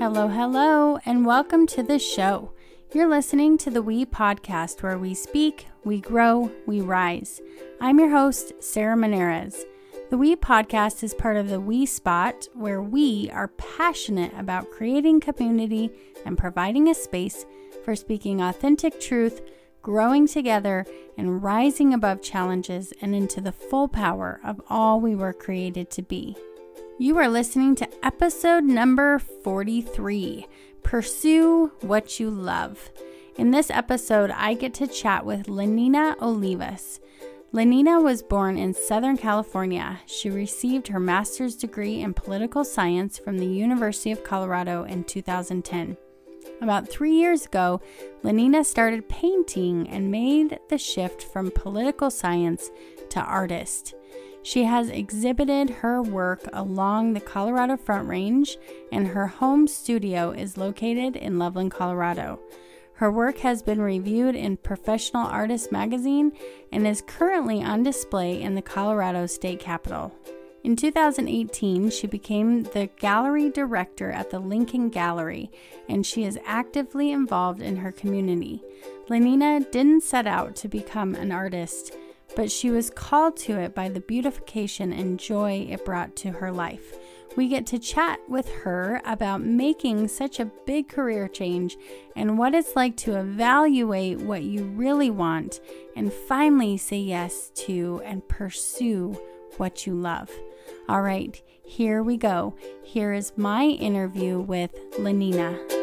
Hello, hello, and welcome to the show. You're listening to the We podcast where we speak, we grow, we rise. I'm your host, Sarah Menarez. The We podcast is part of the We Spot, where we are passionate about creating community and providing a space for speaking authentic truth, growing together, and rising above challenges and into the full power of all we were created to be. You are listening to episode number 43 Pursue What You Love. In this episode, I get to chat with Lenina Olivas. Lenina was born in Southern California. She received her master's degree in political science from the University of Colorado in 2010. About three years ago, Lenina started painting and made the shift from political science to artist. She has exhibited her work along the Colorado Front Range, and her home studio is located in Loveland, Colorado. Her work has been reviewed in Professional Artist magazine and is currently on display in the Colorado State Capitol. In 2018, she became the gallery director at the Lincoln Gallery, and she is actively involved in her community. Lenina didn't set out to become an artist but she was called to it by the beautification and joy it brought to her life. We get to chat with her about making such a big career change and what it's like to evaluate what you really want and finally say yes to and pursue what you love. All right, here we go. Here is my interview with Lenina.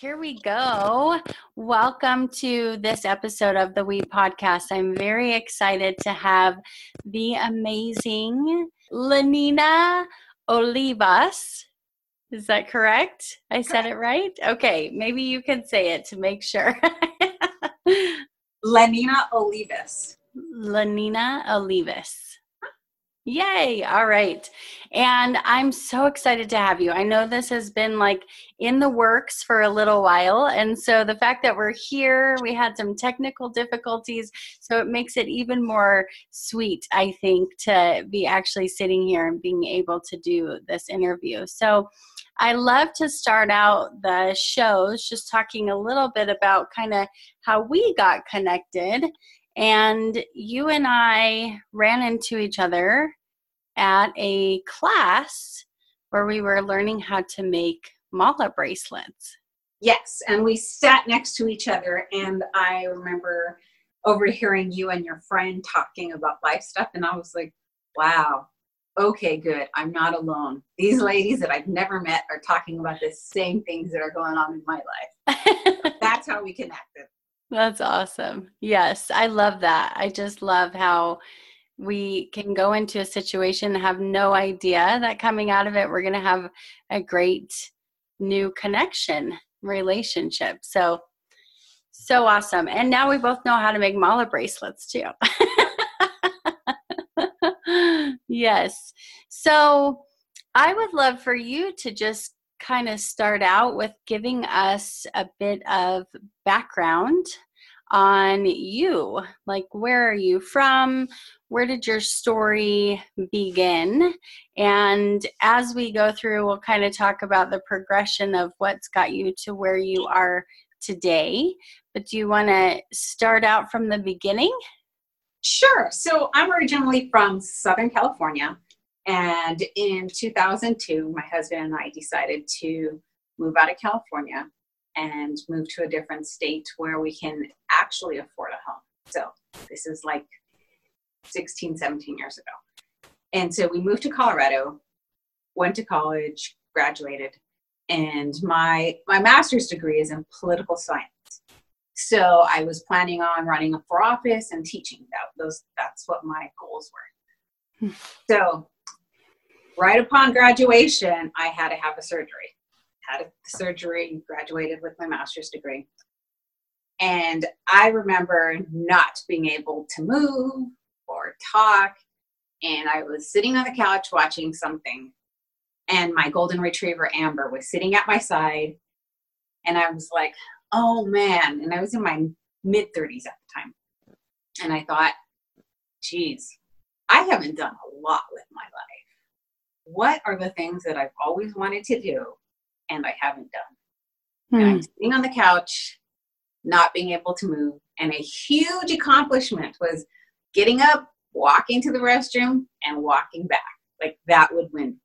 Here we go. Welcome to this episode of the We Podcast. I'm very excited to have the amazing Lenina Olivas. Is that correct? I said it right? Okay, maybe you can say it to make sure. Lenina Olivas. Lenina Olivas. Yay. All right. And I'm so excited to have you. I know this has been like in the works for a little while. And so the fact that we're here, we had some technical difficulties. So it makes it even more sweet, I think, to be actually sitting here and being able to do this interview. So I love to start out the shows just talking a little bit about kind of how we got connected and you and I ran into each other at a class where we were learning how to make mala bracelets. Yes, and we sat next to each other, and I remember overhearing you and your friend talking about life stuff, and I was like, wow, okay, good. I'm not alone. These ladies that I've never met are talking about the same things that are going on in my life. That's how we connected. That's awesome. Yes, I love that. I just love how we can go into a situation and have no idea that coming out of it we're going to have a great new connection relationship so so awesome and now we both know how to make mala bracelets too yes so i would love for you to just kind of start out with giving us a bit of background on you. Like, where are you from? Where did your story begin? And as we go through, we'll kind of talk about the progression of what's got you to where you are today. But do you want to start out from the beginning? Sure. So, I'm originally from Southern California. And in 2002, my husband and I decided to move out of California and move to a different state where we can actually afford a home. So this is like 16, 17 years ago. And so we moved to Colorado, went to college, graduated, and my my master's degree is in political science. So I was planning on running up for office and teaching. That those that's what my goals were. Hmm. so right upon graduation, I had to have a surgery had a surgery, graduated with my master's degree. And I remember not being able to move or talk. And I was sitting on the couch watching something. And my golden retriever, Amber, was sitting at my side. And I was like, oh man. And I was in my mid 30s at the time. And I thought, geez, I haven't done a lot with my life. What are the things that I've always wanted to do and I haven't done? Hmm. And I'm sitting on the couch, not being able to move. And a huge accomplishment was getting up, walking to the restroom, and walking back. Like that would win me.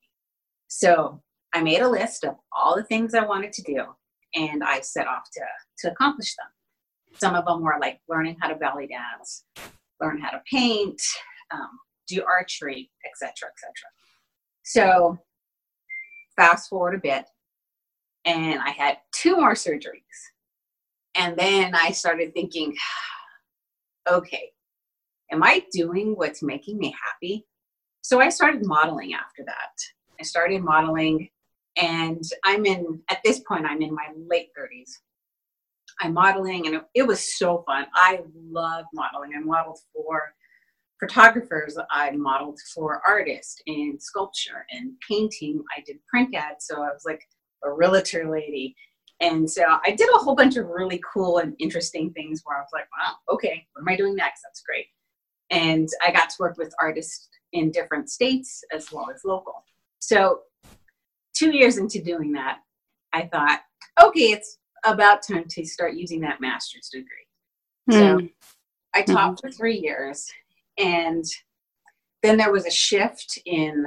So I made a list of all the things I wanted to do and I set off to, to accomplish them. Some of them were like learning how to belly dance, learn how to paint, um, do archery, etc., etc. So fast forward a bit, and I had two more surgeries. And then I started thinking, okay, am I doing what's making me happy? So I started modeling after that. I started modeling, and I'm in, at this point, I'm in my late 30s. I'm modeling, and it was so fun. I love modeling. I modeled for photographers, I modeled for artists in sculpture and painting. I did print ads, so I was like a realtor lady. And so I did a whole bunch of really cool and interesting things where I was like, wow, okay, what am I doing next? That's great. And I got to work with artists in different states as well as local. So two years into doing that, I thought, okay, it's about time to start using that master's degree. Mm. So hmm. I taught mm-hmm. for three years and then there was a shift in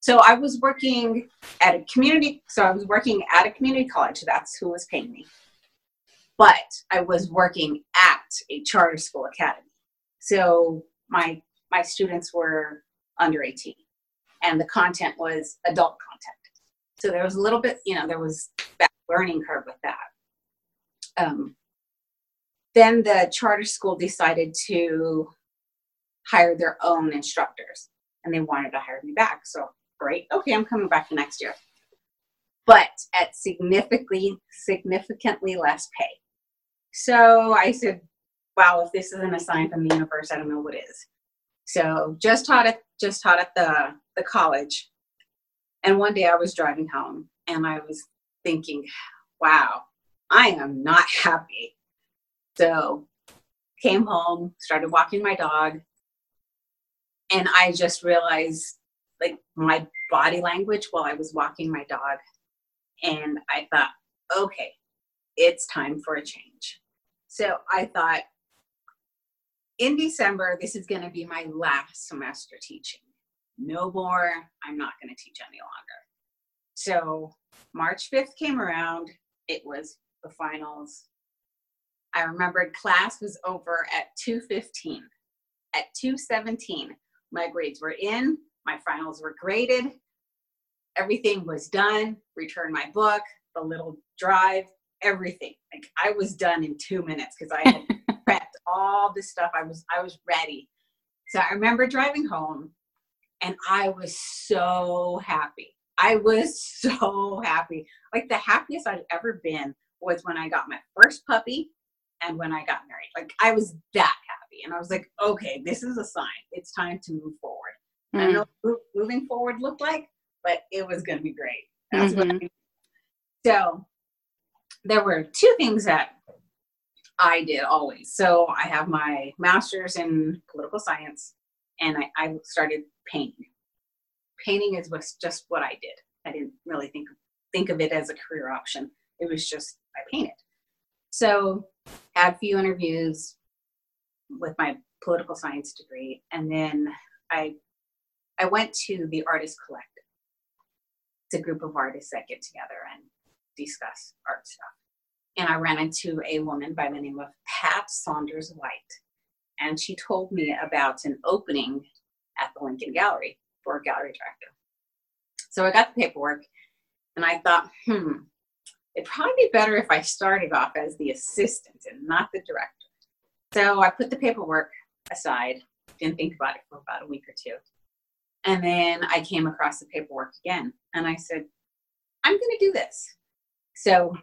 so i was working at a community so i was working at a community college that's who was paying me but i was working at a charter school academy so my my students were under 18 and the content was adult content so there was a little bit you know there was that learning curve with that um, then the charter school decided to hire their own instructors and they wanted to hire me back. So great. Okay, I'm coming back next year. But at significantly, significantly less pay. So I said, wow, if this isn't a sign from the universe, I don't know what is. So just taught at just taught at the, the college. And one day I was driving home and I was thinking, wow, I am not happy. So came home, started walking my dog, and I just realized like my body language while I was walking my dog. And I thought, okay, it's time for a change. So I thought, in December, this is going to be my last semester teaching. No more, I'm not going to teach any longer. So March 5th came around, it was the finals. I remembered class was over at 2:15. At 2:17, my grades were in, my finals were graded, everything was done, returned my book, the little drive, everything. Like I was done in two minutes because I had all this stuff. I was I was ready. So I remember driving home and I was so happy. I was so happy. Like the happiest I'd ever been was when I got my first puppy and when I got married. Like I was that happy. And I was like, okay, this is a sign. It's time to move forward. Mm. I don't know what moving forward looked like, but it was going to be great. That's mm-hmm. what I mean. So there were two things that I did always. So I have my master's in political science and I, I started painting. Painting is was just what I did. I didn't really think think of it as a career option. It was just I painted. So had a few interviews with my political science degree, and then I I went to the Artist Collective. It's a group of artists that get together and discuss art stuff. And I ran into a woman by the name of Pat Saunders White, and she told me about an opening at the Lincoln Gallery for a gallery director. So I got the paperwork, and I thought, hmm, it'd probably be better if I started off as the assistant and not the director. So I put the paperwork aside, didn't think about it for about a week or two. And then I came across the paperwork again and I said, I'm going to do this. So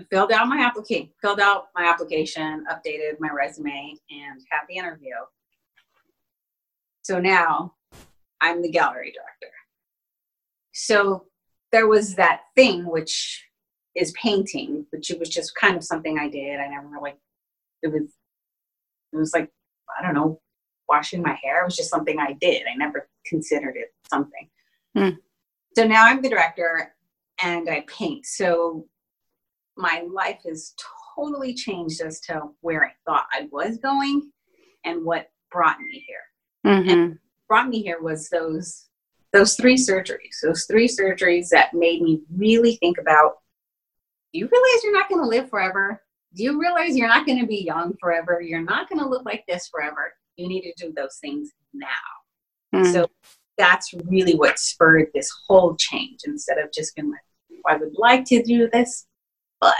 I filled out my application, filled out my application, updated my resume, and had the interview. So now I'm the gallery director. So there was that thing which is painting, which it was just kind of something I did. I never really, it was, it was like, I don't know, washing my hair. It was just something I did. I never considered it something. Mm. So now I'm the director and I paint. So my life has totally changed as to where I thought I was going and what brought me here. Mm-hmm. And brought me here was those those three surgeries, those three surgeries that made me really think about do you realize you're not going to live forever? Do you realize you're not going to be young forever? You're not going to look like this forever. You need to do those things now. Mm. So that's really what spurred this whole change instead of just being like, I would like to do this, but.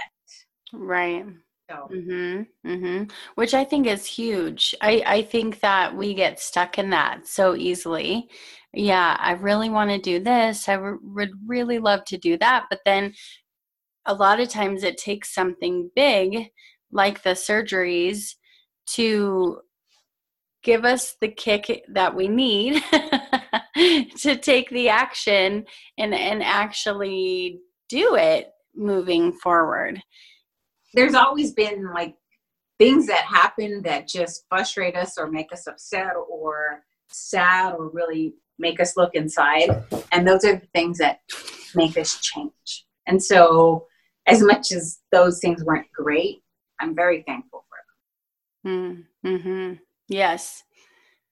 Right. So. Mm-hmm, mm-hmm. Which I think is huge. I, I think that we get stuck in that so easily. Yeah, I really want to do this. I w- would really love to do that. But then a lot of times it takes something big like the surgeries to give us the kick that we need to take the action and and actually do it moving forward there's always been like things that happen that just frustrate us or make us upset or sad or really make us look inside and those are the things that make us change and so as much as those things weren't great, I'm very thankful for them. Mm-hmm. Yes.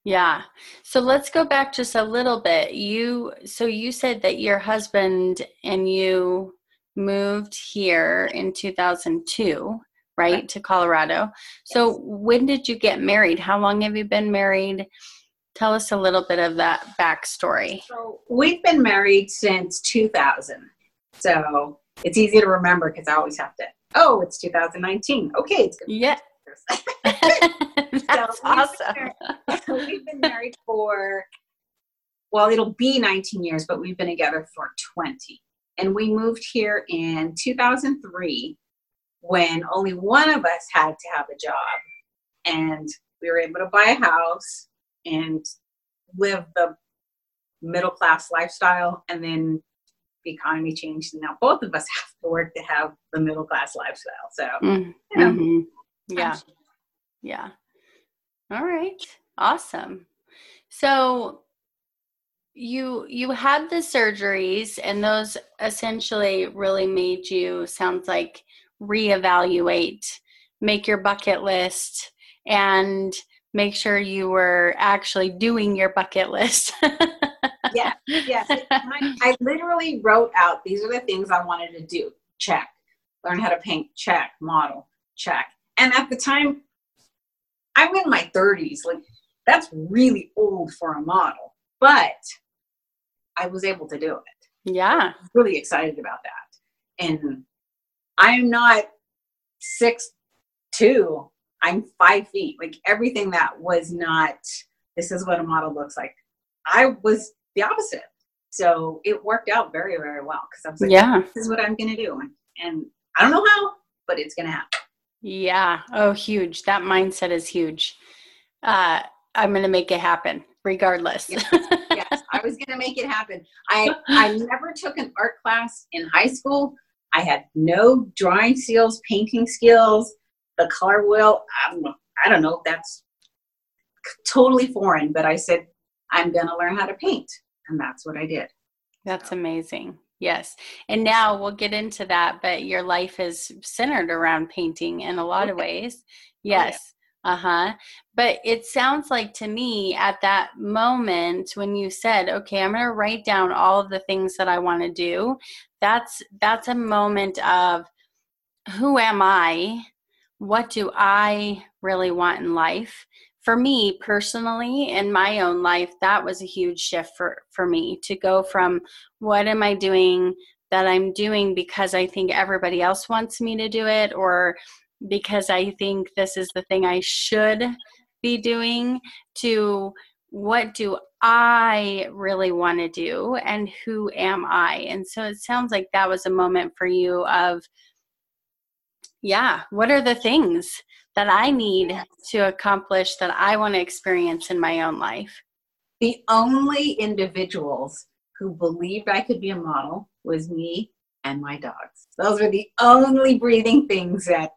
Yeah. So let's go back just a little bit. You so you said that your husband and you moved here in 2002, right, right. to Colorado. So yes. when did you get married? How long have you been married? Tell us a little bit of that backstory. So we've been married since 2000. So it's easy to remember because I always have to. Oh, it's 2019. Okay, it's good. Yeah. That's so awesome. We've been married for well, it'll be 19 years, but we've been together for 20. And we moved here in 2003 when only one of us had to have a job. And we were able to buy a house and live the middle class lifestyle. And then the economy changed and now both of us have to work to have the middle class lifestyle so mm-hmm. you know, mm-hmm. yeah yeah all right awesome so you you had the surgeries and those essentially really made you sounds like reevaluate make your bucket list and make sure you were actually doing your bucket list yeah, yes. I, I literally wrote out these are the things I wanted to do. Check. Learn how to paint. Check. Model. Check. And at the time, I'm in my 30s. Like that's really old for a model, but I was able to do it. Yeah. really excited about that. And I'm not six two. I'm five feet. Like everything that was not. This is what a model looks like. I was the opposite. So it worked out very, very well because I was like, yeah, this is what I'm going to do. And I don't know how, but it's going to happen. Yeah. Oh, huge. That mindset is huge. Uh, I'm going to make it happen regardless. yes. I was going to make it happen. I, I never took an art class in high school. I had no drawing skills, painting skills, the color wheel. I'm, I don't know. That's totally foreign, but I said, I'm going to learn how to paint. And that's what I did. That's amazing. Yes. And now we'll get into that, but your life is centered around painting in a lot okay. of ways. Yes. Oh, yeah. Uh huh. But it sounds like to me at that moment when you said, "Okay, I'm going to write down all of the things that I want to do." That's that's a moment of who am I? What do I really want in life? for me personally in my own life that was a huge shift for for me to go from what am i doing that i'm doing because i think everybody else wants me to do it or because i think this is the thing i should be doing to what do i really want to do and who am i and so it sounds like that was a moment for you of yeah what are the things that I need to accomplish that I want to experience in my own life. The only individuals who believed I could be a model was me and my dogs. Those were the only breathing things that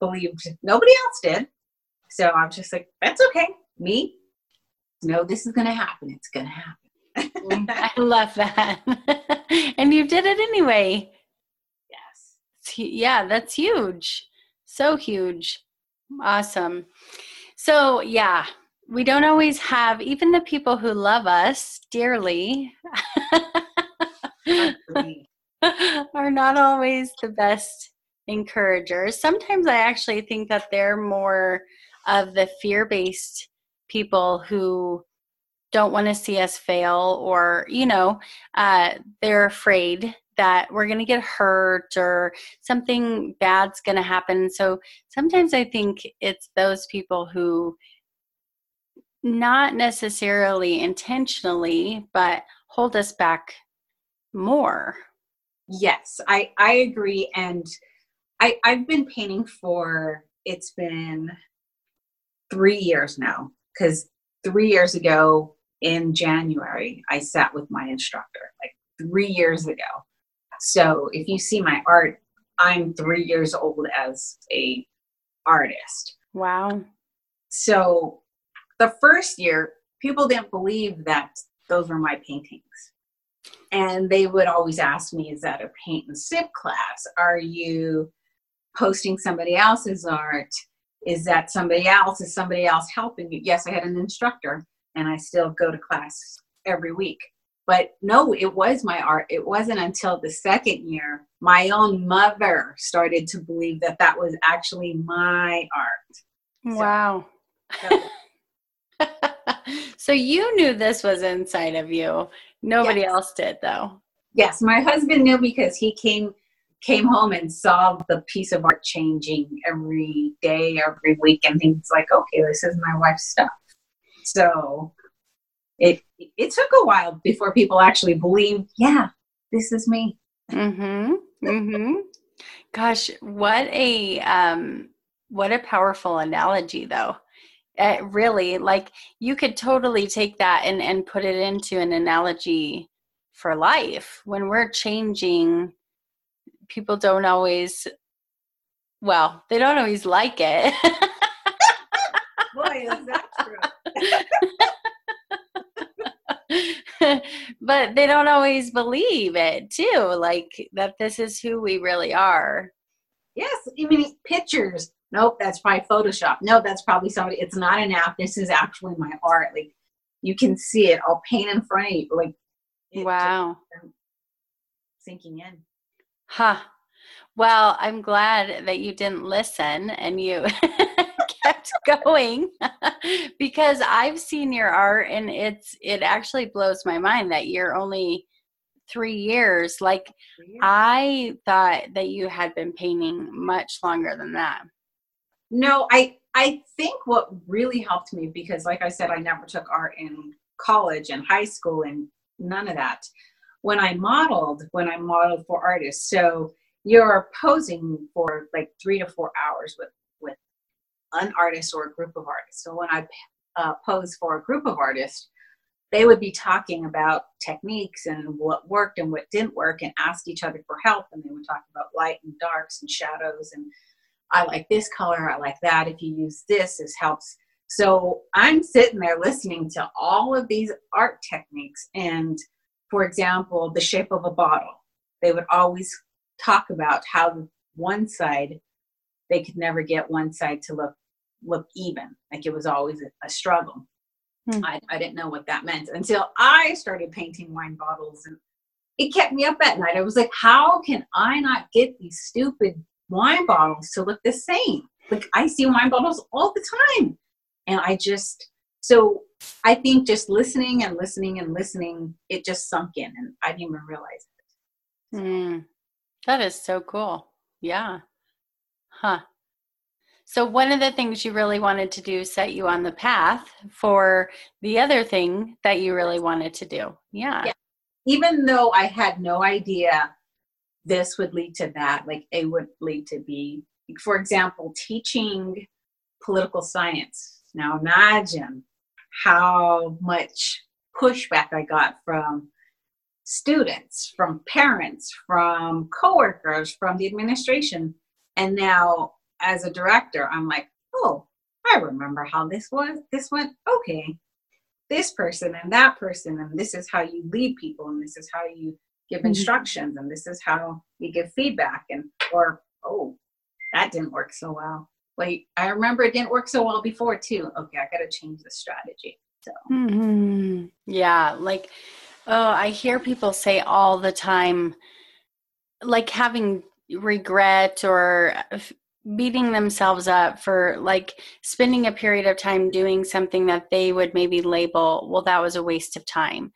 believed nobody else did. So I was just like, that's okay. Me, no, this is going to happen. It's going to happen. Mm, I love that. and you did it anyway. Yes. Yeah, that's huge. So huge. Awesome. So, yeah, we don't always have, even the people who love us dearly are not always the best encouragers. Sometimes I actually think that they're more of the fear based people who don't want to see us fail or, you know, uh, they're afraid that we're going to get hurt or something bad's going to happen. So sometimes I think it's those people who, not necessarily intentionally, but hold us back more. Yes, I I agree, and I I've been painting for it's been three years now because three years ago in January I sat with my instructor like three years ago. So if you see my art, I'm three years old as a artist. Wow. So the first year, people didn't believe that those were my paintings. And they would always ask me, is that a paint and sip class? Are you posting somebody else's art? Is that somebody else? Is somebody else helping you? Yes, I had an instructor and I still go to class every week. But no, it was my art. It wasn't until the second year my own mother started to believe that that was actually my art. Wow. So, so you knew this was inside of you. Nobody yes. else did though. Yes, my husband knew because he came came home and saw the piece of art changing every day, every week, and he's like, "Okay, this is my wife's stuff." So it it took a while before people actually believed, "Yeah, this is me." Mm-hmm. Mm-hmm. Gosh, what a um, what a powerful analogy, though. Uh, really, like you could totally take that and and put it into an analogy for life. When we're changing people don't always well they don't always like it. Boy is that true but they don't always believe it too like that this is who we really are. Yes i mean pictures. Nope that's probably photoshop. No that's probably somebody it's not an app this is actually my art. Like you can see it i'll paint in front of you like wow. Um, sinking in Huh. Well, I'm glad that you didn't listen and you kept going because I've seen your art and it's it actually blows my mind that you're only 3 years. Like I thought that you had been painting much longer than that. No, I I think what really helped me because like I said I never took art in college and high school and none of that when I modeled, when I modeled for artists. So you're posing for like three to four hours with with an artist or a group of artists. So when I uh, pose for a group of artists, they would be talking about techniques and what worked and what didn't work, and ask each other for help. And they would talk about light and darks and shadows and I like this color, I like that. If you use this, this helps. So I'm sitting there listening to all of these art techniques and for example, the shape of a bottle. They would always talk about how one side they could never get one side to look look even. Like it was always a, a struggle. Hmm. I, I didn't know what that meant until I started painting wine bottles and it kept me up at night. I was like, how can I not get these stupid wine bottles to look the same? Like I see wine bottles all the time. And I just so I think just listening and listening and listening, it just sunk in and I didn't even realize it. Mm, that is so cool. Yeah. Huh. So, one of the things you really wanted to do set you on the path for the other thing that you really wanted to do. Yeah. yeah. Even though I had no idea this would lead to that, like it would lead to be, for example, teaching political science. Now, imagine how much pushback I got from students, from parents, from coworkers, from the administration. And now as a director, I'm like, oh, I remember how this was. This went okay. This person and that person, and this is how you lead people, and this is how you give mm-hmm. instructions, and this is how you give feedback, and or oh, that didn't work so well. Like I remember it didn't work so well before too. Okay, I got to change the strategy. So mm-hmm. yeah, like oh, I hear people say all the time, like having regret or beating themselves up for like spending a period of time doing something that they would maybe label, well, that was a waste of time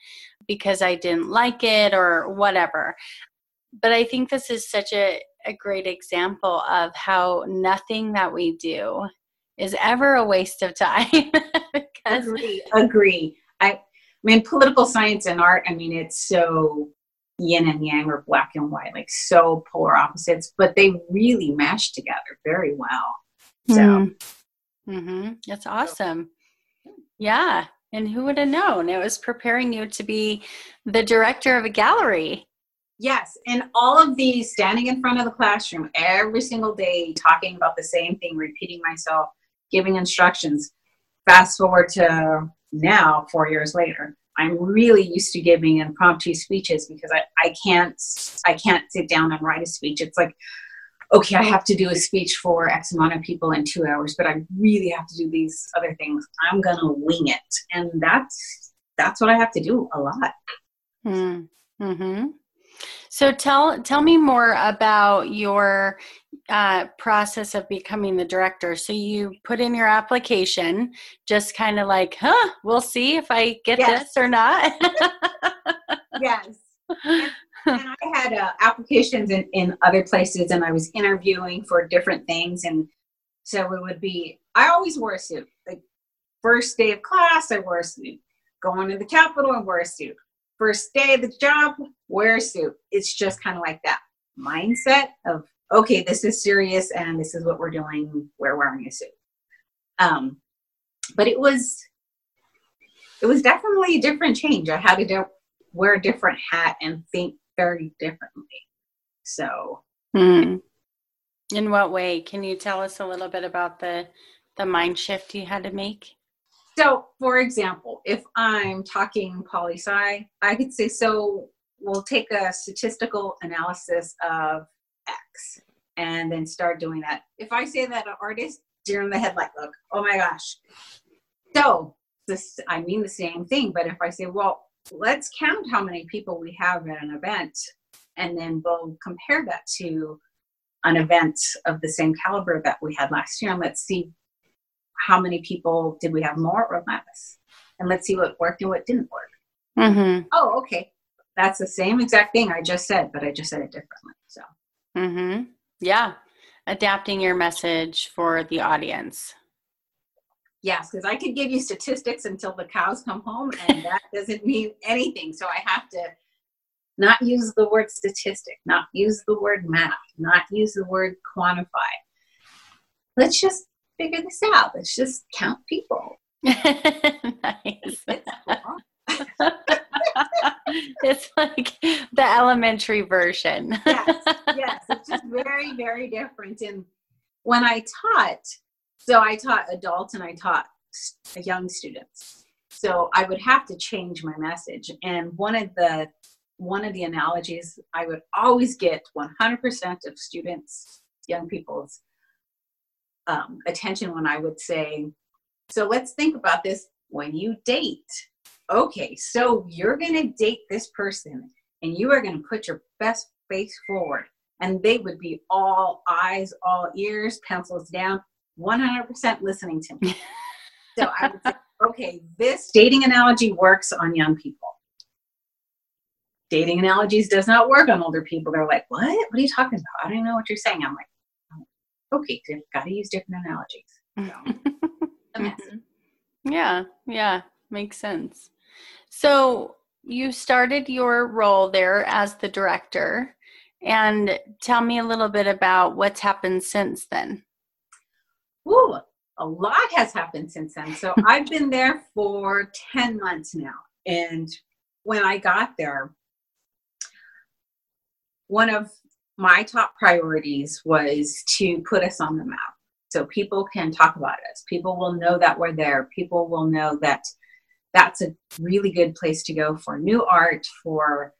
because I didn't like it or whatever. But I think this is such a, a great example of how nothing that we do is ever a waste of time. because agree, agree. I, I mean, political science and art, I mean, it's so yin and yang or black and white, like so polar opposites, but they really mesh together very well. So, mm-hmm. mm-hmm. that's awesome. Yeah. And who would have known? It was preparing you to be the director of a gallery. Yes. And all of these standing in front of the classroom every single day, talking about the same thing, repeating myself, giving instructions. Fast forward to now, four years later I'm really used to giving impromptu speeches because I, I can't I can't sit down and write a speech. It's like, okay, I have to do a speech for X amount of people in two hours, but I really have to do these other things. I'm gonna wing it. And that's that's what I have to do a lot. Hmm. So tell tell me more about your uh, process of becoming the director. So you put in your application, just kind of like, huh, we'll see if I get yes. this or not. yes. And, and, I had uh, applications in, in other places, and I was interviewing for different things, and so it would be. I always wore a suit. Like first day of class, I wore a suit. Going to the Capitol, I wore a suit first day of the job, wear a suit. It's just kind of like that mindset of, okay, this is serious and this is what we're doing. We're wearing a suit. Um, but it was, it was definitely a different change. I had to do, wear a different hat and think very differently. So, hmm. in what way? Can you tell us a little bit about the the mind shift you had to make? So, for example, if I'm talking poli sci, I could say, so we'll take a statistical analysis of X and then start doing that. If I say that an artist, deer in the headlight look, oh my gosh. So, this, I mean the same thing, but if I say, well, let's count how many people we have at an event, and then we'll compare that to an event of the same caliber that we had last year, and let's see how many people did we have more or less? And let's see what worked and what didn't work. Mm-hmm. Oh, okay. That's the same exact thing I just said, but I just said it differently. So, mm-hmm. yeah, adapting your message for the audience. Yes, because I could give you statistics until the cows come home, and that doesn't mean anything. So I have to not use the word statistic, not use the word math, not use the word quantify. Let's just figure this out. Let's just count people. nice. it's like the elementary version. yes, yes. It's just very, very different. And when I taught, so I taught adults and I taught young students. So I would have to change my message. And one of the one of the analogies I would always get 100% of students, young people's um, attention when I would say, so let's think about this when you date. Okay, so you're going to date this person and you are going to put your best face forward. And they would be all eyes, all ears, pencils down, 100% listening to me. so I would say, okay, this dating analogy works on young people. Dating analogies does not work on older people. They're like, what? What are you talking about? I don't know what you're saying. I'm like, okay, got to use different analogies. So, yeah, yeah, makes sense. So you started your role there as the director, and tell me a little bit about what's happened since then. Ooh, a lot has happened since then. So I've been there for 10 months now. And when I got there, one of my top priorities was to put us on the map. So people can talk about us. People will know that we're there. People will know that that's a really good place to go for new art for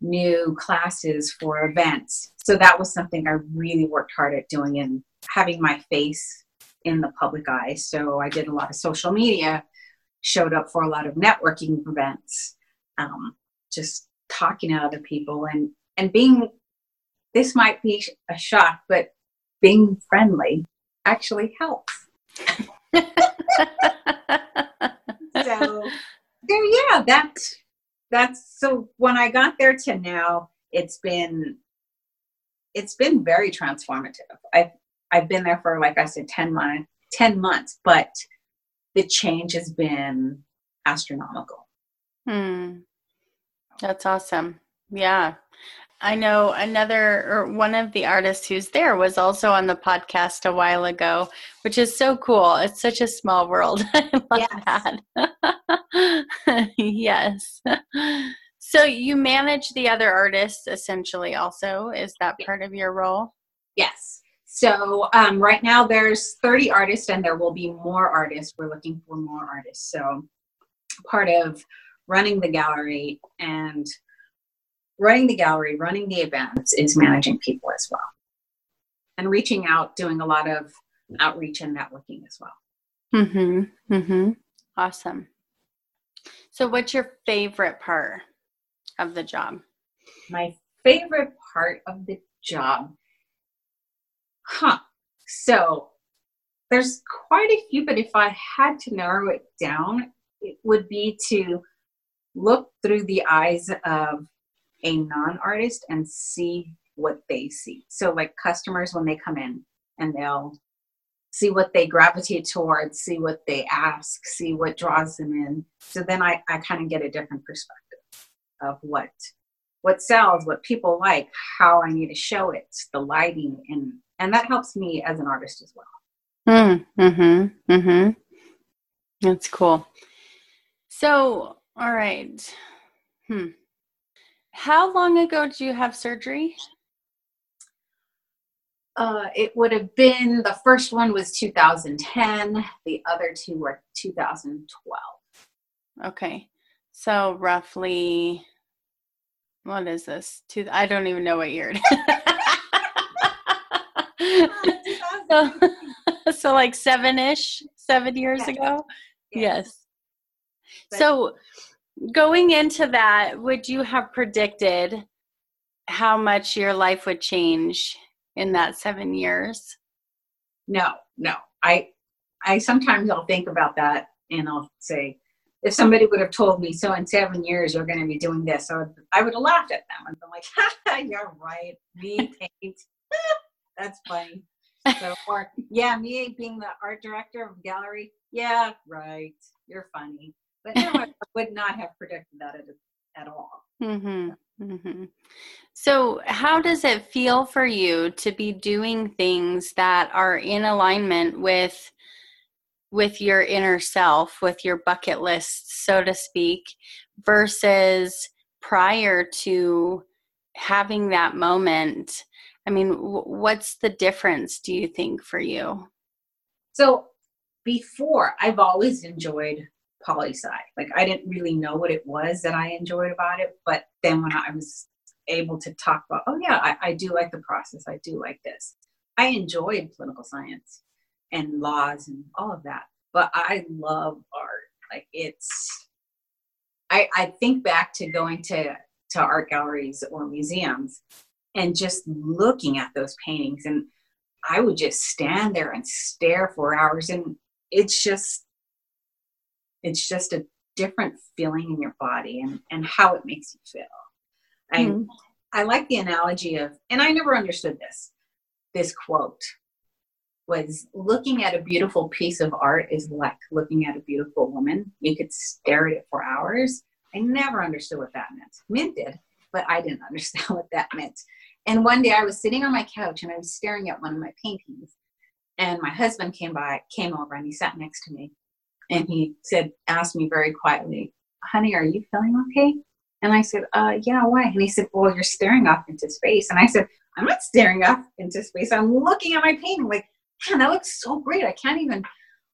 new classes for events. So that was something i really worked hard at doing and having my face in the public eye. So i did a lot of social media showed up for a lot of networking events um, just talking to other people and and being this might be a shock but being friendly actually helps. So yeah that's that's so when i got there to now it's been it's been very transformative. I've i've been there for like i said 10 months 10 months but the change has been astronomical. Hmm. that's awesome. Yeah I know another or one of the artists who's there was also on the podcast a while ago, which is so cool. It's such a small world. I love yes. that. yes. So you manage the other artists essentially also. Is that part of your role? Yes. So um, right now there's 30 artists and there will be more artists. We're looking for more artists. So part of running the gallery and running the gallery, running the events is managing people as well. And reaching out, doing a lot of outreach and networking as well. Mm-hmm. Mm-hmm. Awesome. So what's your favorite part of the job? My favorite part of the job. Huh. So there's quite a few, but if I had to narrow it down, it would be to look through the eyes of a non-artist and see what they see. So like customers when they come in and they'll see what they gravitate towards, see what they ask, see what draws them in. So then I, I kind of get a different perspective of what what sells, what people like, how I need to show it, the lighting, and and that helps me as an artist as well. Hmm. Mm-hmm. Mm-hmm. That's cool. So, all right. Hmm. How long ago did you have surgery? Uh, it would have been the first one was 2010, the other two were 2012. Okay. So roughly what is this? Two I don't even know what year so, so like seven ish, seven years ago? Yes. yes. So going into that, would you have predicted how much your life would change in that seven years? No, no. I I sometimes I'll think about that and I'll say, if somebody would have told me, so in seven years you're going to be doing this, I would, I would have laughed at them and been like, you're right. Me paint. That's funny. So, or yeah, me being the art director of gallery. Yeah, right. You're funny. But no, I would not have predicted that at, at all. Mm-hmm. Mm-hmm. So, how does it feel for you to be doing things that are in alignment with with your inner self, with your bucket list, so to speak, versus prior to having that moment? I mean, w- what's the difference, do you think, for you? So, before, I've always enjoyed poli sci. Like I didn't really know what it was that I enjoyed about it, but then when I was able to talk about, oh yeah, I, I do like the process. I do like this. I enjoyed political science and laws and all of that, but I love art. Like it's, I, I think back to going to to art galleries or museums and just looking at those paintings and I would just stand there and stare for hours and it's just it's just a different feeling in your body and, and how it makes you feel. Mm-hmm. I I like the analogy of, and I never understood this. This quote was looking at a beautiful piece of art is like looking at a beautiful woman. You could stare at it for hours. I never understood what that meant. Mint did, but I didn't understand what that meant. And one day I was sitting on my couch and I was staring at one of my paintings. And my husband came by, came over and he sat next to me and he said, asked me very quietly, honey, are you feeling okay? And I said, uh, yeah, why? And he said, well, you're staring off into space. And I said, I'm not staring off into space. I'm looking at my painting like, man, that looks so great. I can't even,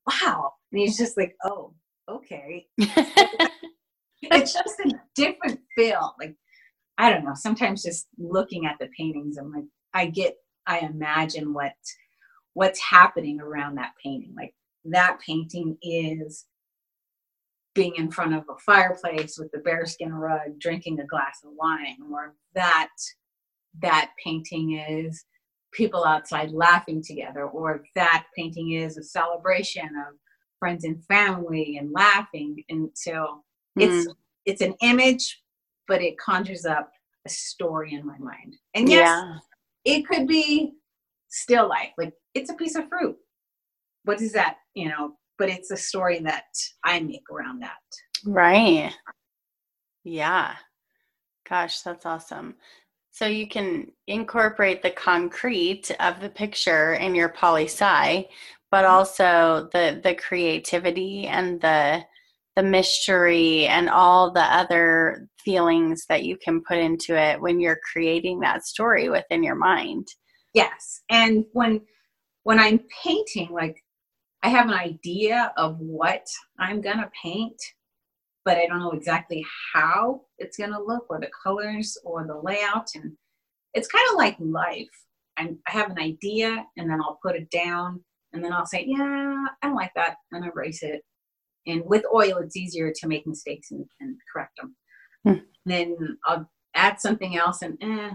wow. And he's just like, oh, okay. it's just a different feel. Like, I don't know. Sometimes just looking at the paintings, I'm like, I get, I imagine what, what's happening around that painting. Like that painting is being in front of a fireplace with the bearskin rug, drinking a glass of wine, or that that painting is people outside laughing together, or that painting is a celebration of friends and family and laughing. And so it's mm. it's an image, but it conjures up a story in my mind. And yes, yeah. it could be still life. Like it's a piece of fruit. What is that? You know, but it's a story that I make around that. Right. Yeah. Gosh, that's awesome. So you can incorporate the concrete of the picture in your poly-sci, but mm-hmm. also the the creativity and the the mystery and all the other feelings that you can put into it when you're creating that story within your mind. Yes. And when when I'm painting, like I have an idea of what I'm going to paint, but I don't know exactly how it's going to look or the colors or the layout. And it's kind of like life. I'm, I have an idea and then I'll put it down and then I'll say, yeah, I don't like that and erase it. And with oil, it's easier to make mistakes and, and correct them. Hmm. Then I'll add something else and eh,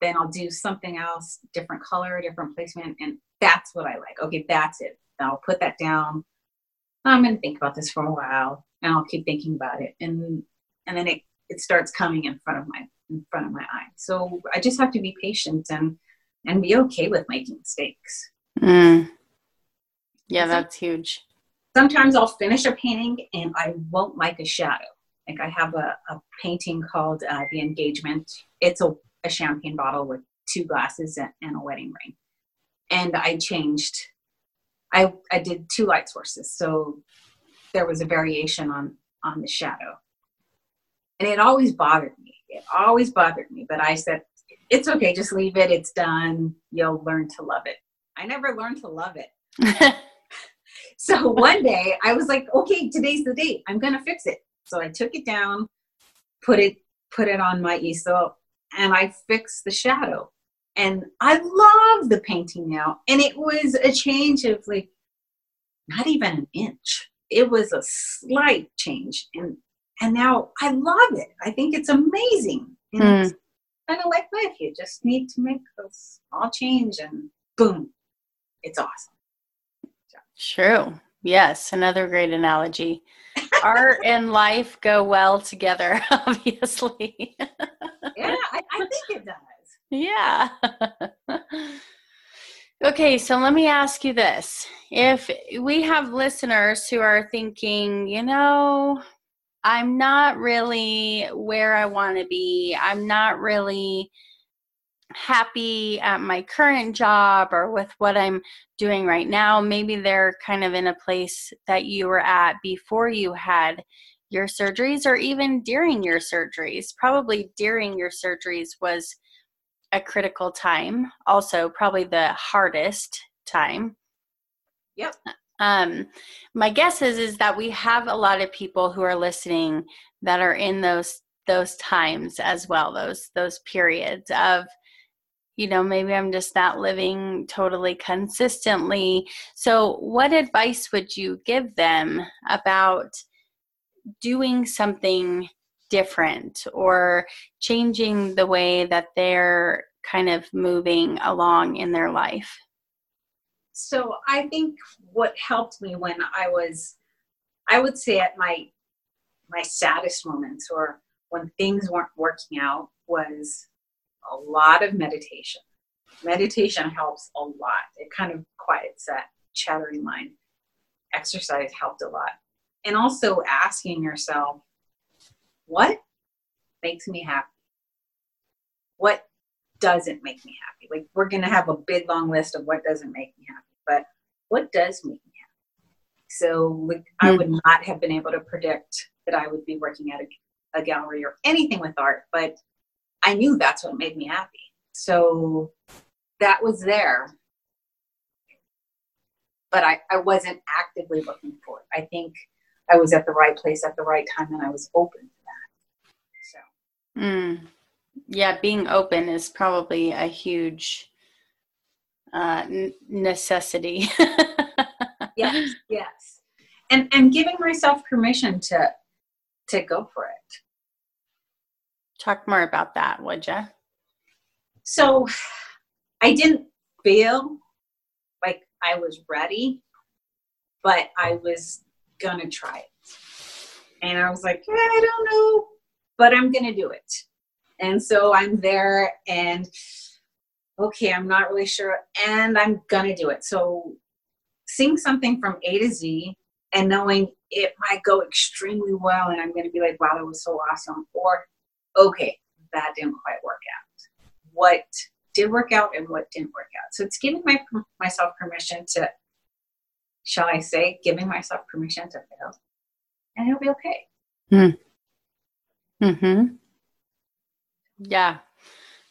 then I'll do something else, different color, different placement, and that's what I like. Okay, that's it. I'll put that down. I'm going to think about this for a while, and I'll keep thinking about it, and and then it it starts coming in front of my in front of my eye. So I just have to be patient and and be okay with making mistakes. Mm. Yeah, that's huge. Sometimes I'll finish a painting and I won't like a shadow. Like I have a, a painting called uh, The Engagement. It's a, a champagne bottle with two glasses and, and a wedding ring. And I changed I, I did two light sources. So there was a variation on, on the shadow. And it always bothered me. It always bothered me. But I said, it's okay, just leave it. It's done. You'll learn to love it. I never learned to love it. so one day I was like, okay, today's the date. I'm to fix it. So I took it down, put it, put it on my easel, and I fixed the shadow and I love the painting now. And it was a change of like not even an inch. It was a slight change, and and now I love it. I think it's amazing. And mm. it's kind of like life. You just need to make a small change, and boom, it's awesome. True. Yes, another great analogy. Art and life go well together, obviously. yeah, I, I think it does. Yeah. okay, so let me ask you this. If we have listeners who are thinking, you know, I'm not really where I want to be, I'm not really happy at my current job or with what I'm doing right now. Maybe they're kind of in a place that you were at before you had your surgeries or even during your surgeries. Probably during your surgeries was a critical time, also probably the hardest time. Yep. Um, my guess is is that we have a lot of people who are listening that are in those those times as well, those those periods of you know maybe i'm just not living totally consistently so what advice would you give them about doing something different or changing the way that they're kind of moving along in their life? So I think what helped me when I was, I would say at my my saddest moments or when things weren't working out was a lot of meditation. Meditation helps a lot. It kind of quiets that chattering mind. Exercise helped a lot. And also asking yourself, what makes me happy? What doesn't make me happy? Like we're gonna have a big long list of what doesn't make me happy, but what does make me happy? So like, mm-hmm. I would hmm. not have been able to predict that I would be working at a a gallery or anything with art, but I knew that's what made me happy. So that was there. But I, I wasn't actively looking for it. I think I was at the right place at the right time and I was open to mm. yeah, being open is probably a huge uh, necessity. yes, yes. And and giving myself permission to to go for it. Talk more about that, would you? So I didn't feel like I was ready, but I was gonna try it. And I was like, I don't know, but I'm gonna do it. And so I'm there and okay, I'm not really sure, and I'm gonna do it. So seeing something from A to Z and knowing it might go extremely well and I'm gonna be like, wow, that was so awesome. Or okay, that didn't quite work out. What did work out and what didn't work out. So it's giving my myself permission to, shall I say, giving myself permission to fail, and it'll be okay. Hmm. Hmm. Yeah.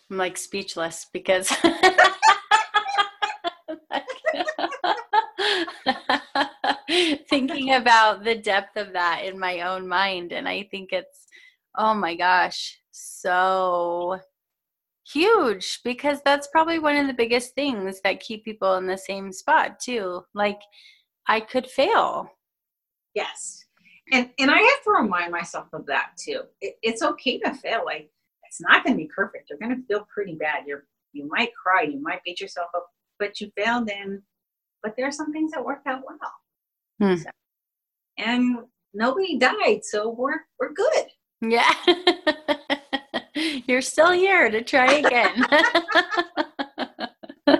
I'm like speechless because thinking about the depth of that in my own mind and I think it's oh my gosh so huge because that's probably one of the biggest things that keep people in the same spot too like i could fail yes and and i have to remind myself of that too it, it's okay to fail like it's not going to be perfect you're going to feel pretty bad you're you might cry you might beat yourself up but you failed and but there are some things that worked out well hmm. so, and nobody died so we're we're good yeah You're still here to try again.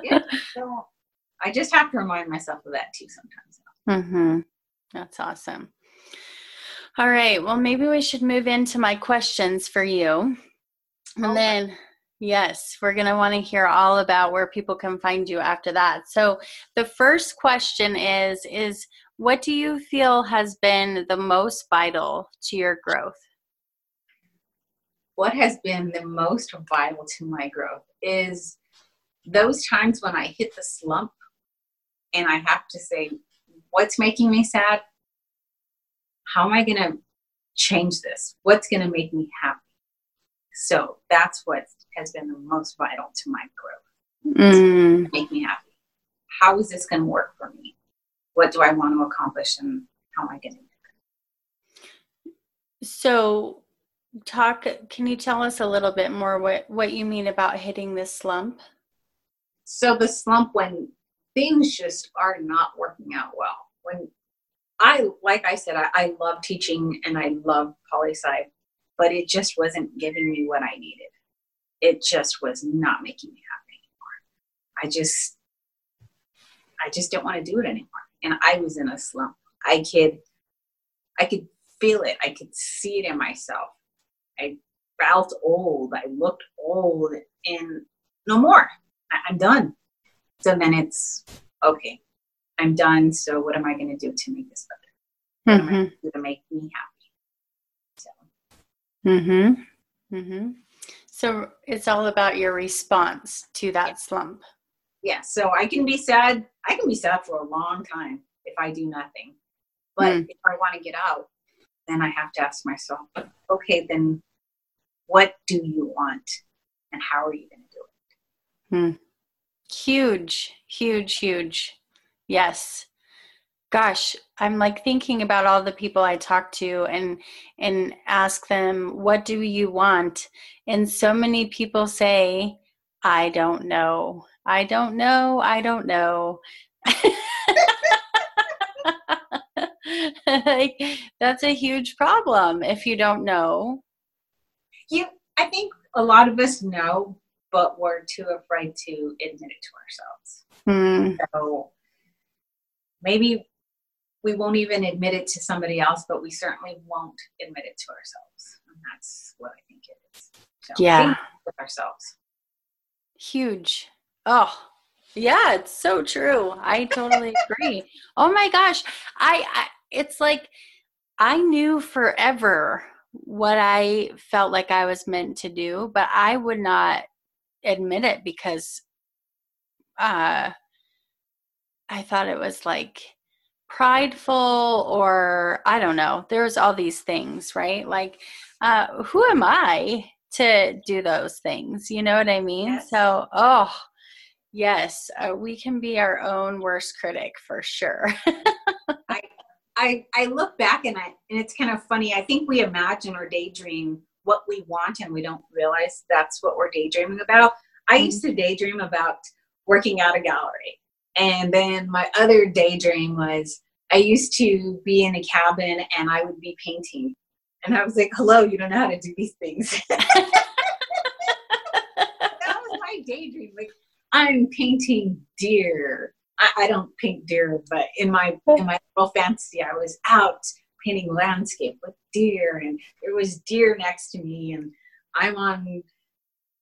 yeah, so I just have to remind myself of that too sometimes. Mm-hmm. That's awesome. All right. Well, maybe we should move into my questions for you. And okay. then, yes, we're going to want to hear all about where people can find you after that. So, the first question is is what do you feel has been the most vital to your growth? what has been the most vital to my growth is those times when I hit the slump and I have to say, what's making me sad? How am I going to change this? What's going to make me happy? So that's what has been the most vital to my growth. Mm. Make me happy. How is this going to work for me? What do I want to accomplish and how am I going to do it? So talk can you tell us a little bit more what what you mean about hitting this slump so the slump when things just are not working out well when i like i said i, I love teaching and i love poli sci but it just wasn't giving me what i needed it just was not making me happy anymore i just i just didn't want to do it anymore and i was in a slump i could i could feel it i could see it in myself I felt old. I looked old, and no more. I, am done. So then it's okay. I'm done. So what am I going to do to make this better? What mm-hmm. am I mm-hmm. to make me happy? So. Mm-hmm. Mm-hmm. So it's all about your response to that yeah. slump. Yeah. So I can be sad. I can be sad for a long time if I do nothing. But mm. if I want to get out, then I have to ask myself, okay, then what do you want and how are you going to do it? Hmm. Huge, huge, huge. Yes. Gosh, I'm like thinking about all the people I talk to and and ask them, "What do you want?" And so many people say, "I don't know. I don't know. I don't know." like that's a huge problem if you don't know you i think a lot of us know but we're too afraid to admit it to ourselves mm. so maybe we won't even admit it to somebody else but we certainly won't admit it to ourselves. And that's what i think it is. So yeah. with ourselves. Huge. Oh yeah it's so true. I totally agree. Oh my gosh. I, I it's like i knew forever what I felt like I was meant to do, but I would not admit it because uh I thought it was like prideful or I don't know. There's all these things, right? Like uh who am I to do those things? You know what I mean? Yes. So, oh, yes, uh, we can be our own worst critic for sure. I, I I look back and I and it's kind of funny. I think we imagine or daydream what we want and we don't realize that's what we're daydreaming about. I mm-hmm. used to daydream about working out a gallery. And then my other daydream was I used to be in a cabin and I would be painting. And I was like, hello, you don't know how to do these things. that was my daydream. Like, I'm painting deer. I, I, don't paint deer, but in my in my little fantasy, I was out painting landscape with deer, and there was deer next to me, and I'm on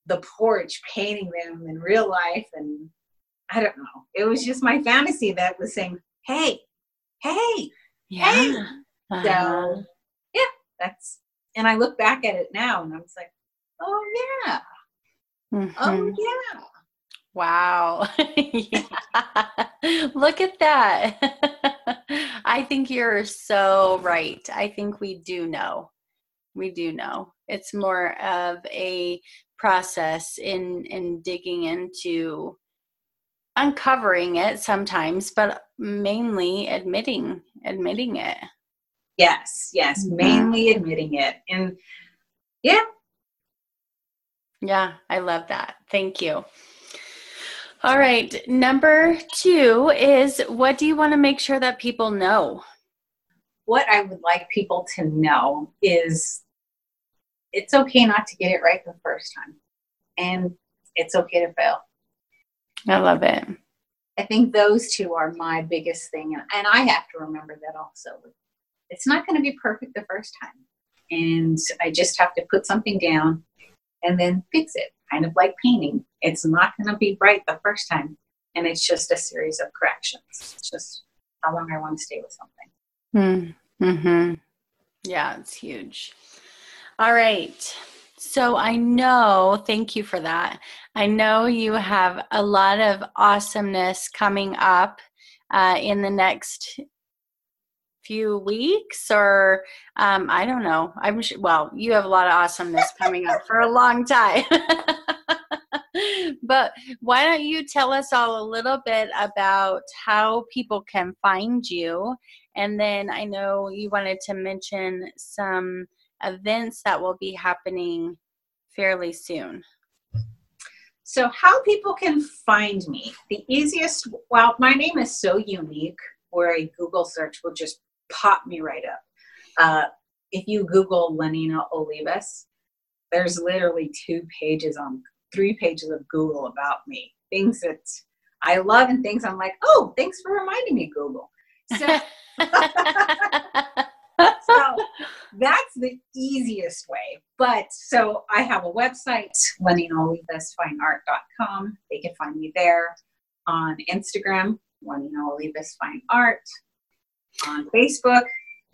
the porch painting them in real life, and I don't know. It was just my fantasy that was saying, "Hey, hey, yeah. hey." Uh-huh. So yeah, that's. And I look back at it now, and I was like, "Oh yeah, oh, mm-hmm. oh yeah." Wow. Look at that. I think you're so right. I think we do know. We do know. It's more of a process in in digging into uncovering it sometimes, but mainly admitting admitting it. Yes, yes, mm-hmm. mainly admitting it. And yeah. Yeah, I love that. Thank you. All right. Number two is what do you want to make sure that people know? What I would like people to know is it's okay not to get it right the first time. And it's okay to fail. I love it. I think those two are my biggest thing. And I have to remember that also. It's not going to be perfect the first time. And I just have to put something down and then fix it kind of like painting. It's not going to be right the first time, and it's just a series of corrections. It's just how long I want to stay with something. Hmm. Yeah, it's huge. All right. So I know, thank you for that. I know you have a lot of awesomeness coming up uh, in the next few weeks or um, i don't know. I'm well you have a lot of awesomeness coming up for a long time. But why don't you tell us all a little bit about how people can find you? And then i know you wanted to mention some events that will be happening fairly soon so how people can find me the easiest well my name is so unique where a google search will just pop me right up. Uh, if you Google Lenina Olivas, there's literally two pages on three pages of Google about me. Things that I love and things I'm like, oh, thanks for reminding me, Google. So, so that's the easiest way. But so I have a website, leninaolivasfineart.com. They can find me there. On Instagram, Lenina Olivas Fine Art on Facebook,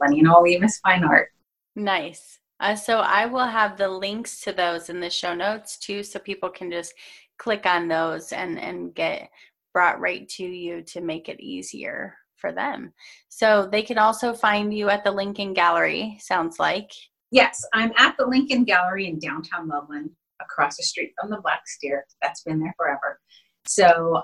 Lenina Olivas Fine Art. Nice. Uh, so I will have the links to those in the show notes too, so people can just click on those and and get brought right to you to make it easier for them. So they can also find you at the Lincoln Gallery. Sounds like. Yes, I'm at the Lincoln Gallery in downtown Loveland, across the street from the Black Steer. That's been there forever. So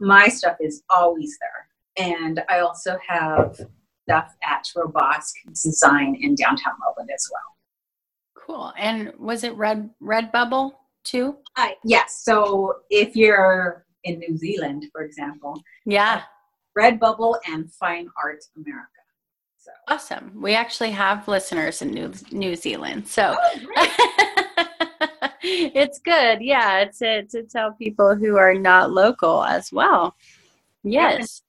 my stuff is always there. And I also have stuff at Robosc Design in downtown Loveland as well. Cool. And was it Red Redbubble too? Uh, yes. So if you're in New Zealand, for example, yeah, Redbubble and Fine Art America. So awesome. We actually have listeners in New New Zealand, so. Oh, it's good, yeah, it's to to tell people who are not local as well. Yes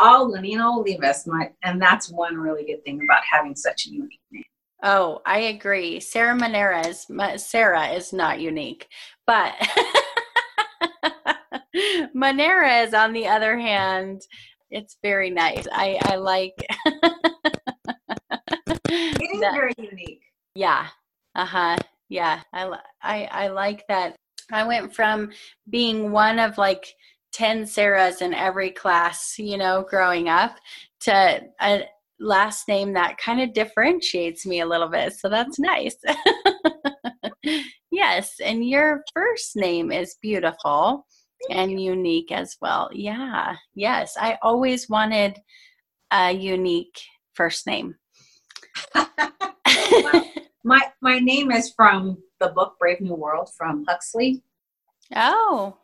all Lenina Olivas, my, and that's one really good thing about having such a unique name. Oh, I agree. Sarah Maneras, Sarah is not unique, but Maneras, on the other hand, it's very nice. I, I like. it is that, very unique. Yeah, Uh huh. Yeah, I, I I like that. I went from being one of like 10 Sarahs in every class, you know, growing up to a last name that kind of differentiates me a little bit. So that's nice. yes. And your first name is beautiful and unique as well. Yeah. Yes. I always wanted a unique first name. my my name is from the book Brave New World from Huxley. Oh.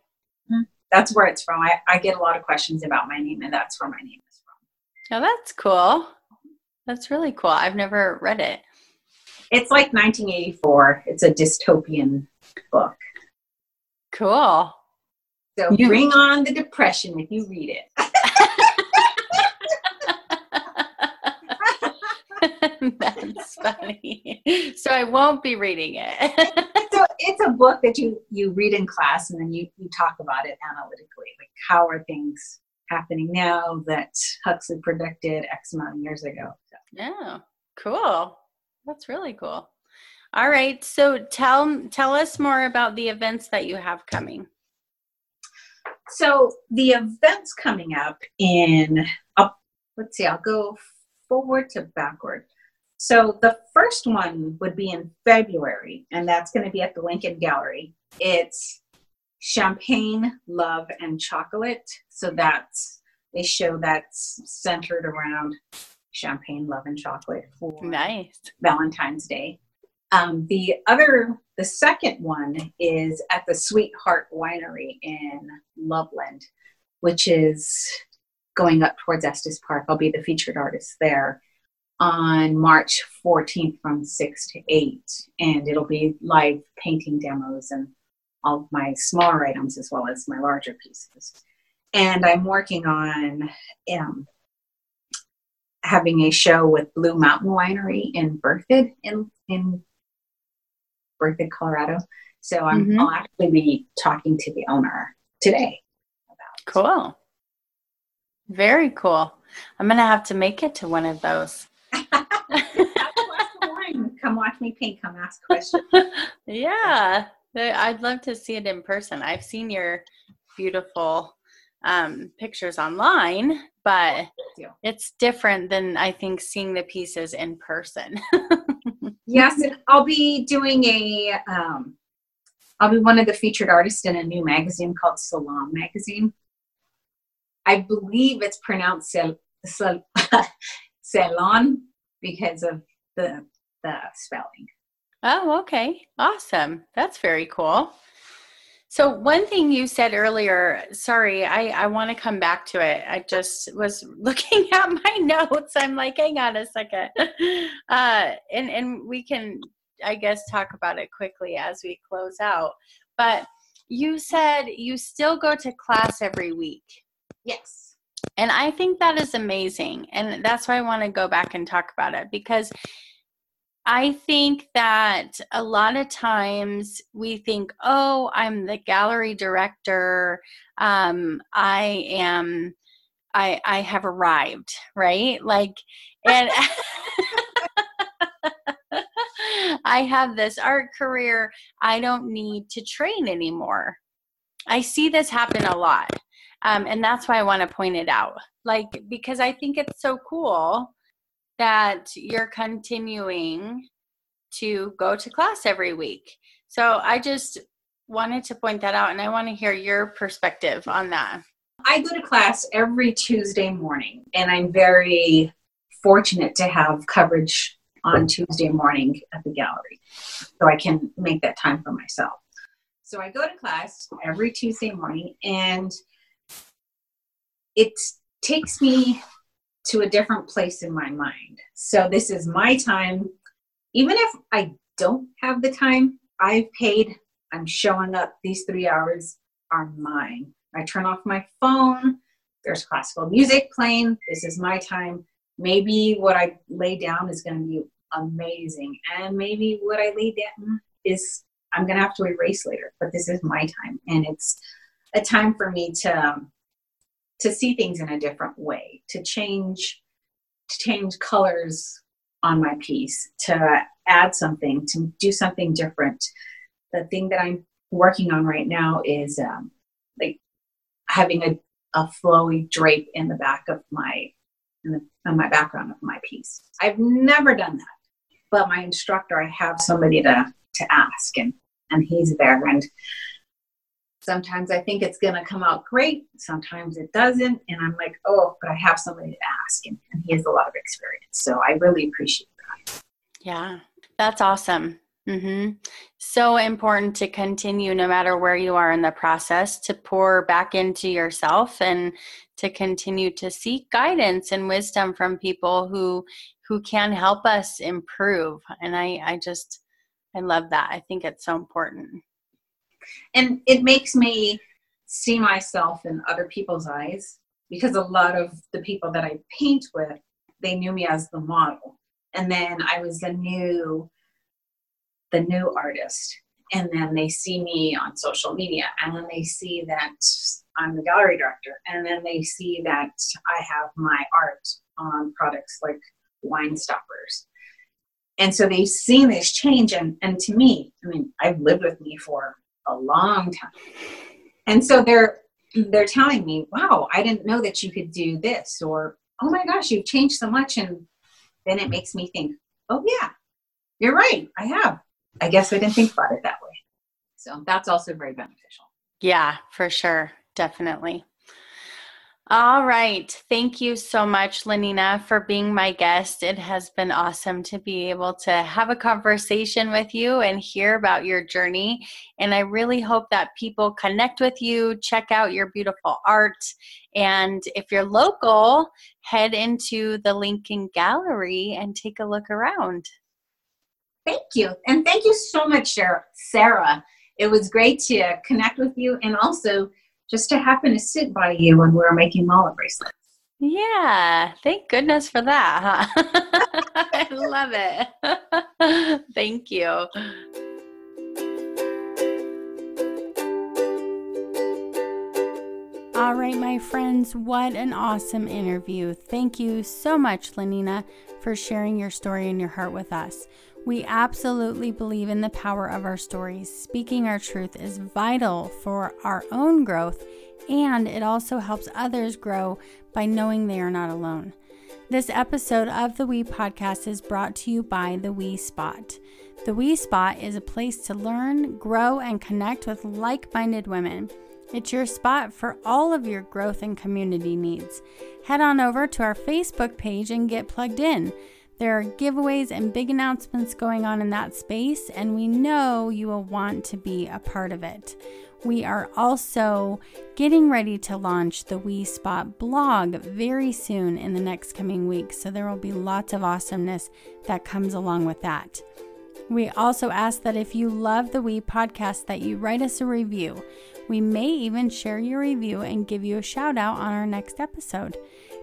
Mm-hmm. That's where it's from. I, I get a lot of questions about my name, and that's where my name is from. Oh, that's cool. That's really cool. I've never read it. It's like 1984. It's a dystopian book. Cool. So you, bring on the depression if you read it. That's funny. So I won't be reading it. so it's a book that you you read in class and then you you talk about it analytically. Like how are things happening now that Huxley predicted X amount of years ago. So. Yeah, cool. That's really cool. All right, so tell tell us more about the events that you have coming. So the events coming up in, I'll, let's see, I'll go forward to backward. So the first one would be in February, and that's going to be at the Lincoln Gallery. It's champagne, love, and chocolate. So that's a show that's centered around champagne, love, and chocolate for nice Valentine's Day. Um, the other, the second one is at the Sweetheart Winery in Loveland, which is going up towards Estes Park. I'll be the featured artist there on March 14th from 6 to 8. And it'll be live painting demos and all of my smaller items as well as my larger pieces. And I'm working on um, having a show with Blue Mountain Winery in Berthoud in, in Berthoud, Colorado. So i will mm-hmm. actually be talking to the owner today. About cool. Very cool. I'm going to have to make it to one of those. Come watch me paint. Come ask questions. yeah. I'd love to see it in person. I've seen your beautiful um, pictures online, but it's different than I think seeing the pieces in person. yes, I'll be doing a. Um, I'll be one of the featured artists in a new magazine called Salon Magazine. I believe it's pronounced Sal- Sal- Salon because of the the spelling. Oh, okay. Awesome. That's very cool. So, one thing you said earlier, sorry, I, I want to come back to it. I just was looking at my notes. I'm like, hang on a second. Uh, and, and we can, I guess, talk about it quickly as we close out. But you said you still go to class every week. Yes. And I think that is amazing. And that's why I want to go back and talk about it because I think that a lot of times we think, oh, I'm the gallery director. Um, I am, I, I have arrived, right? Like, and I have this art career. I don't need to train anymore. I see this happen a lot. Um, and that's why I want to point it out. Like, because I think it's so cool that you're continuing to go to class every week. So I just wanted to point that out and I want to hear your perspective on that. I go to class every Tuesday morning and I'm very fortunate to have coverage on Tuesday morning at the gallery so I can make that time for myself. So I go to class every Tuesday morning and it takes me to a different place in my mind. So this is my time. Even if I don't have the time, I've paid, I'm showing up. These three hours are mine. I turn off my phone. There's classical music playing. This is my time. Maybe what I lay down is going to be amazing. And maybe what I lay down is I'm going to have to erase later, but this is my time. And it's a time for me to um, to see things in a different way, to change to change colors on my piece to add something, to do something different. The thing that I'm working on right now is um, like having a, a flowy drape in the back of my in, the, in my background of my piece. I've never done that, but my instructor, I have somebody to to ask, and and he's there, and sometimes I think it's going to come out great, sometimes it doesn't, and I'm like, oh, but I have somebody to ask, and, and he has a lot of experience, so I really appreciate that. Yeah, that's awesome. Mm-hmm. So important to continue, no matter where you are in the process, to pour back into yourself and to continue to seek guidance and wisdom from people who who can help us improve. And I, I just, I love that. I think it's so important. And it makes me see myself in other people's eyes because a lot of the people that I paint with, they knew me as the model. And then I was the new the new artist. And then they see me on social media. And then they see that i'm the gallery director. And then they see that i have my art on products like wine stoppers. And so they've seen this change. And, and to me i mean i've lived with me for a long time and so they're they're telling me wow i didn't know that you could do this or oh my gosh you've changed so much and then it makes me think oh yeah you're right i have I guess I didn't think about it that way. So that's also very beneficial. Yeah, for sure. Definitely. All right. Thank you so much, Lenina, for being my guest. It has been awesome to be able to have a conversation with you and hear about your journey. And I really hope that people connect with you, check out your beautiful art. And if you're local, head into the Lincoln Gallery and take a look around. Thank you. And thank you so much, Sarah. It was great to connect with you and also just to happen to sit by you when we were making mala bracelets. Yeah, thank goodness for that. Huh? I love it. thank you. All right, my friends, what an awesome interview. Thank you so much, Lenina, for sharing your story and your heart with us. We absolutely believe in the power of our stories. Speaking our truth is vital for our own growth, and it also helps others grow by knowing they are not alone. This episode of the We Podcast is brought to you by the We Spot. The We Spot is a place to learn, grow, and connect with like minded women. It's your spot for all of your growth and community needs. Head on over to our Facebook page and get plugged in. There are giveaways and big announcements going on in that space, and we know you will want to be a part of it. We are also getting ready to launch the We Spot blog very soon in the next coming weeks, so there will be lots of awesomeness that comes along with that. We also ask that if you love the We podcast that you write us a review. We may even share your review and give you a shout out on our next episode.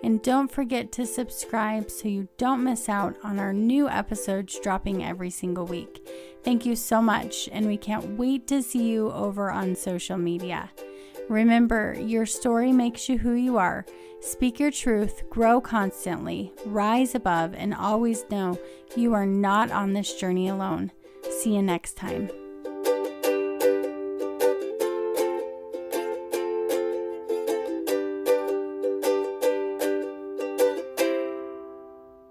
And don't forget to subscribe so you don't miss out on our new episodes dropping every single week. Thank you so much, and we can't wait to see you over on social media. Remember, your story makes you who you are. Speak your truth, grow constantly, rise above, and always know you are not on this journey alone. See you next time.